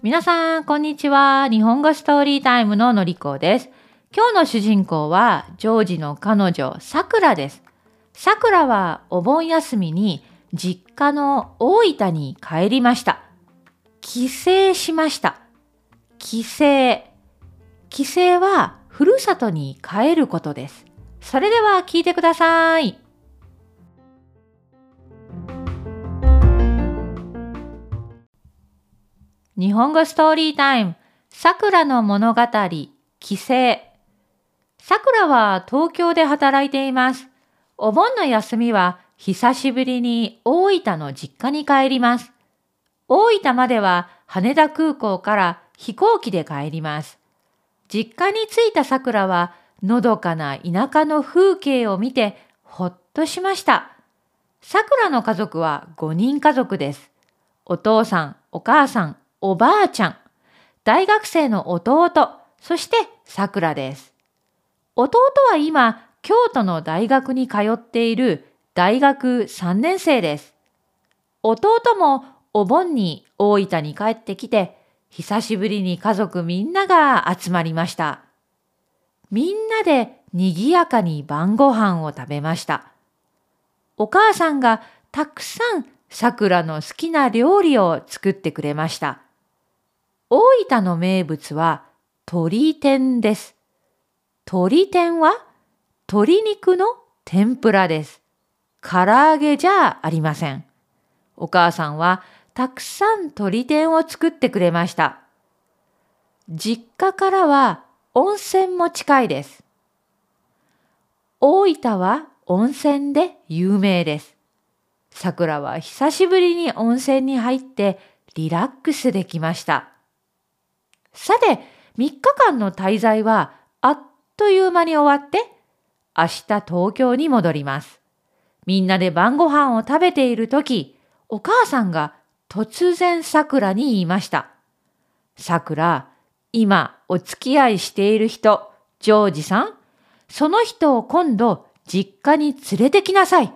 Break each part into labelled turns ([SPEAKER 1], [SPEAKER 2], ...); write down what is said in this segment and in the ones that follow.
[SPEAKER 1] 皆さん、こんにちは。日本語ストーリータイムののりこです。今日の主人公は、ジョージの彼女、さくらです。さくらはお盆休みに実家の大分に帰りました。帰省しました。帰省。帰省はふるさとに帰ることです。それでは聞いてください。日本語ストーリータイム、さくらの物語、帰省。さくらは東京で働いています。お盆の休みは久しぶりに大分の実家に帰ります。大分までは羽田空港から飛行機で帰ります。実家に着いたさくらはのどかな田舎の風景を見てほっとしました。さくらの家族は5人家族です。お父さん、お母さん、おばあちゃん、大学生の弟、そしてさくらです。弟は今、京都の大学に通っている大学3年生です。弟もお盆に大分に帰ってきて、久しぶりに家族みんなが集まりました。みんなで賑やかに晩ご飯を食べました。お母さんがたくさん桜の好きな料理を作ってくれました。大分の名物は鶏天です。鶏天は鶏肉の天ぷらです。唐揚げじゃありません。お母さんはたくさん鶏天を作ってくれました。実家からは温泉も近いです。大分は温泉で有名です。桜は久しぶりに温泉に入ってリラックスできました。さて、3日間の滞在はあっという間に終わって、明日東京に戻ります。みんなで晩ご飯を食べているとき、お母さんが突然桜に言いました。桜、今お付き合いしている人、ジョージさん、その人を今度実家に連れてきなさい。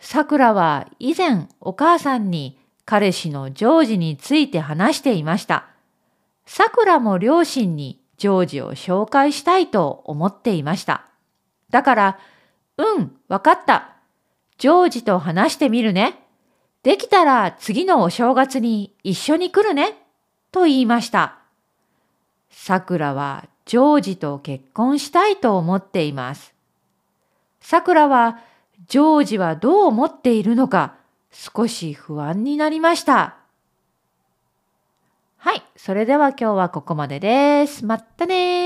[SPEAKER 1] 桜は以前お母さんに彼氏のジョージについて話していました。さくらも両親にジョージを紹介したいと思っていました。だから、うん、わかった。ジョージと話してみるね。できたら次のお正月に一緒に来るね。と言いました。さくらはジョージと結婚したいと思っています。さくらはジョージはどう思っているのか少し不安になりました。はい。それでは今日はここまでです。またね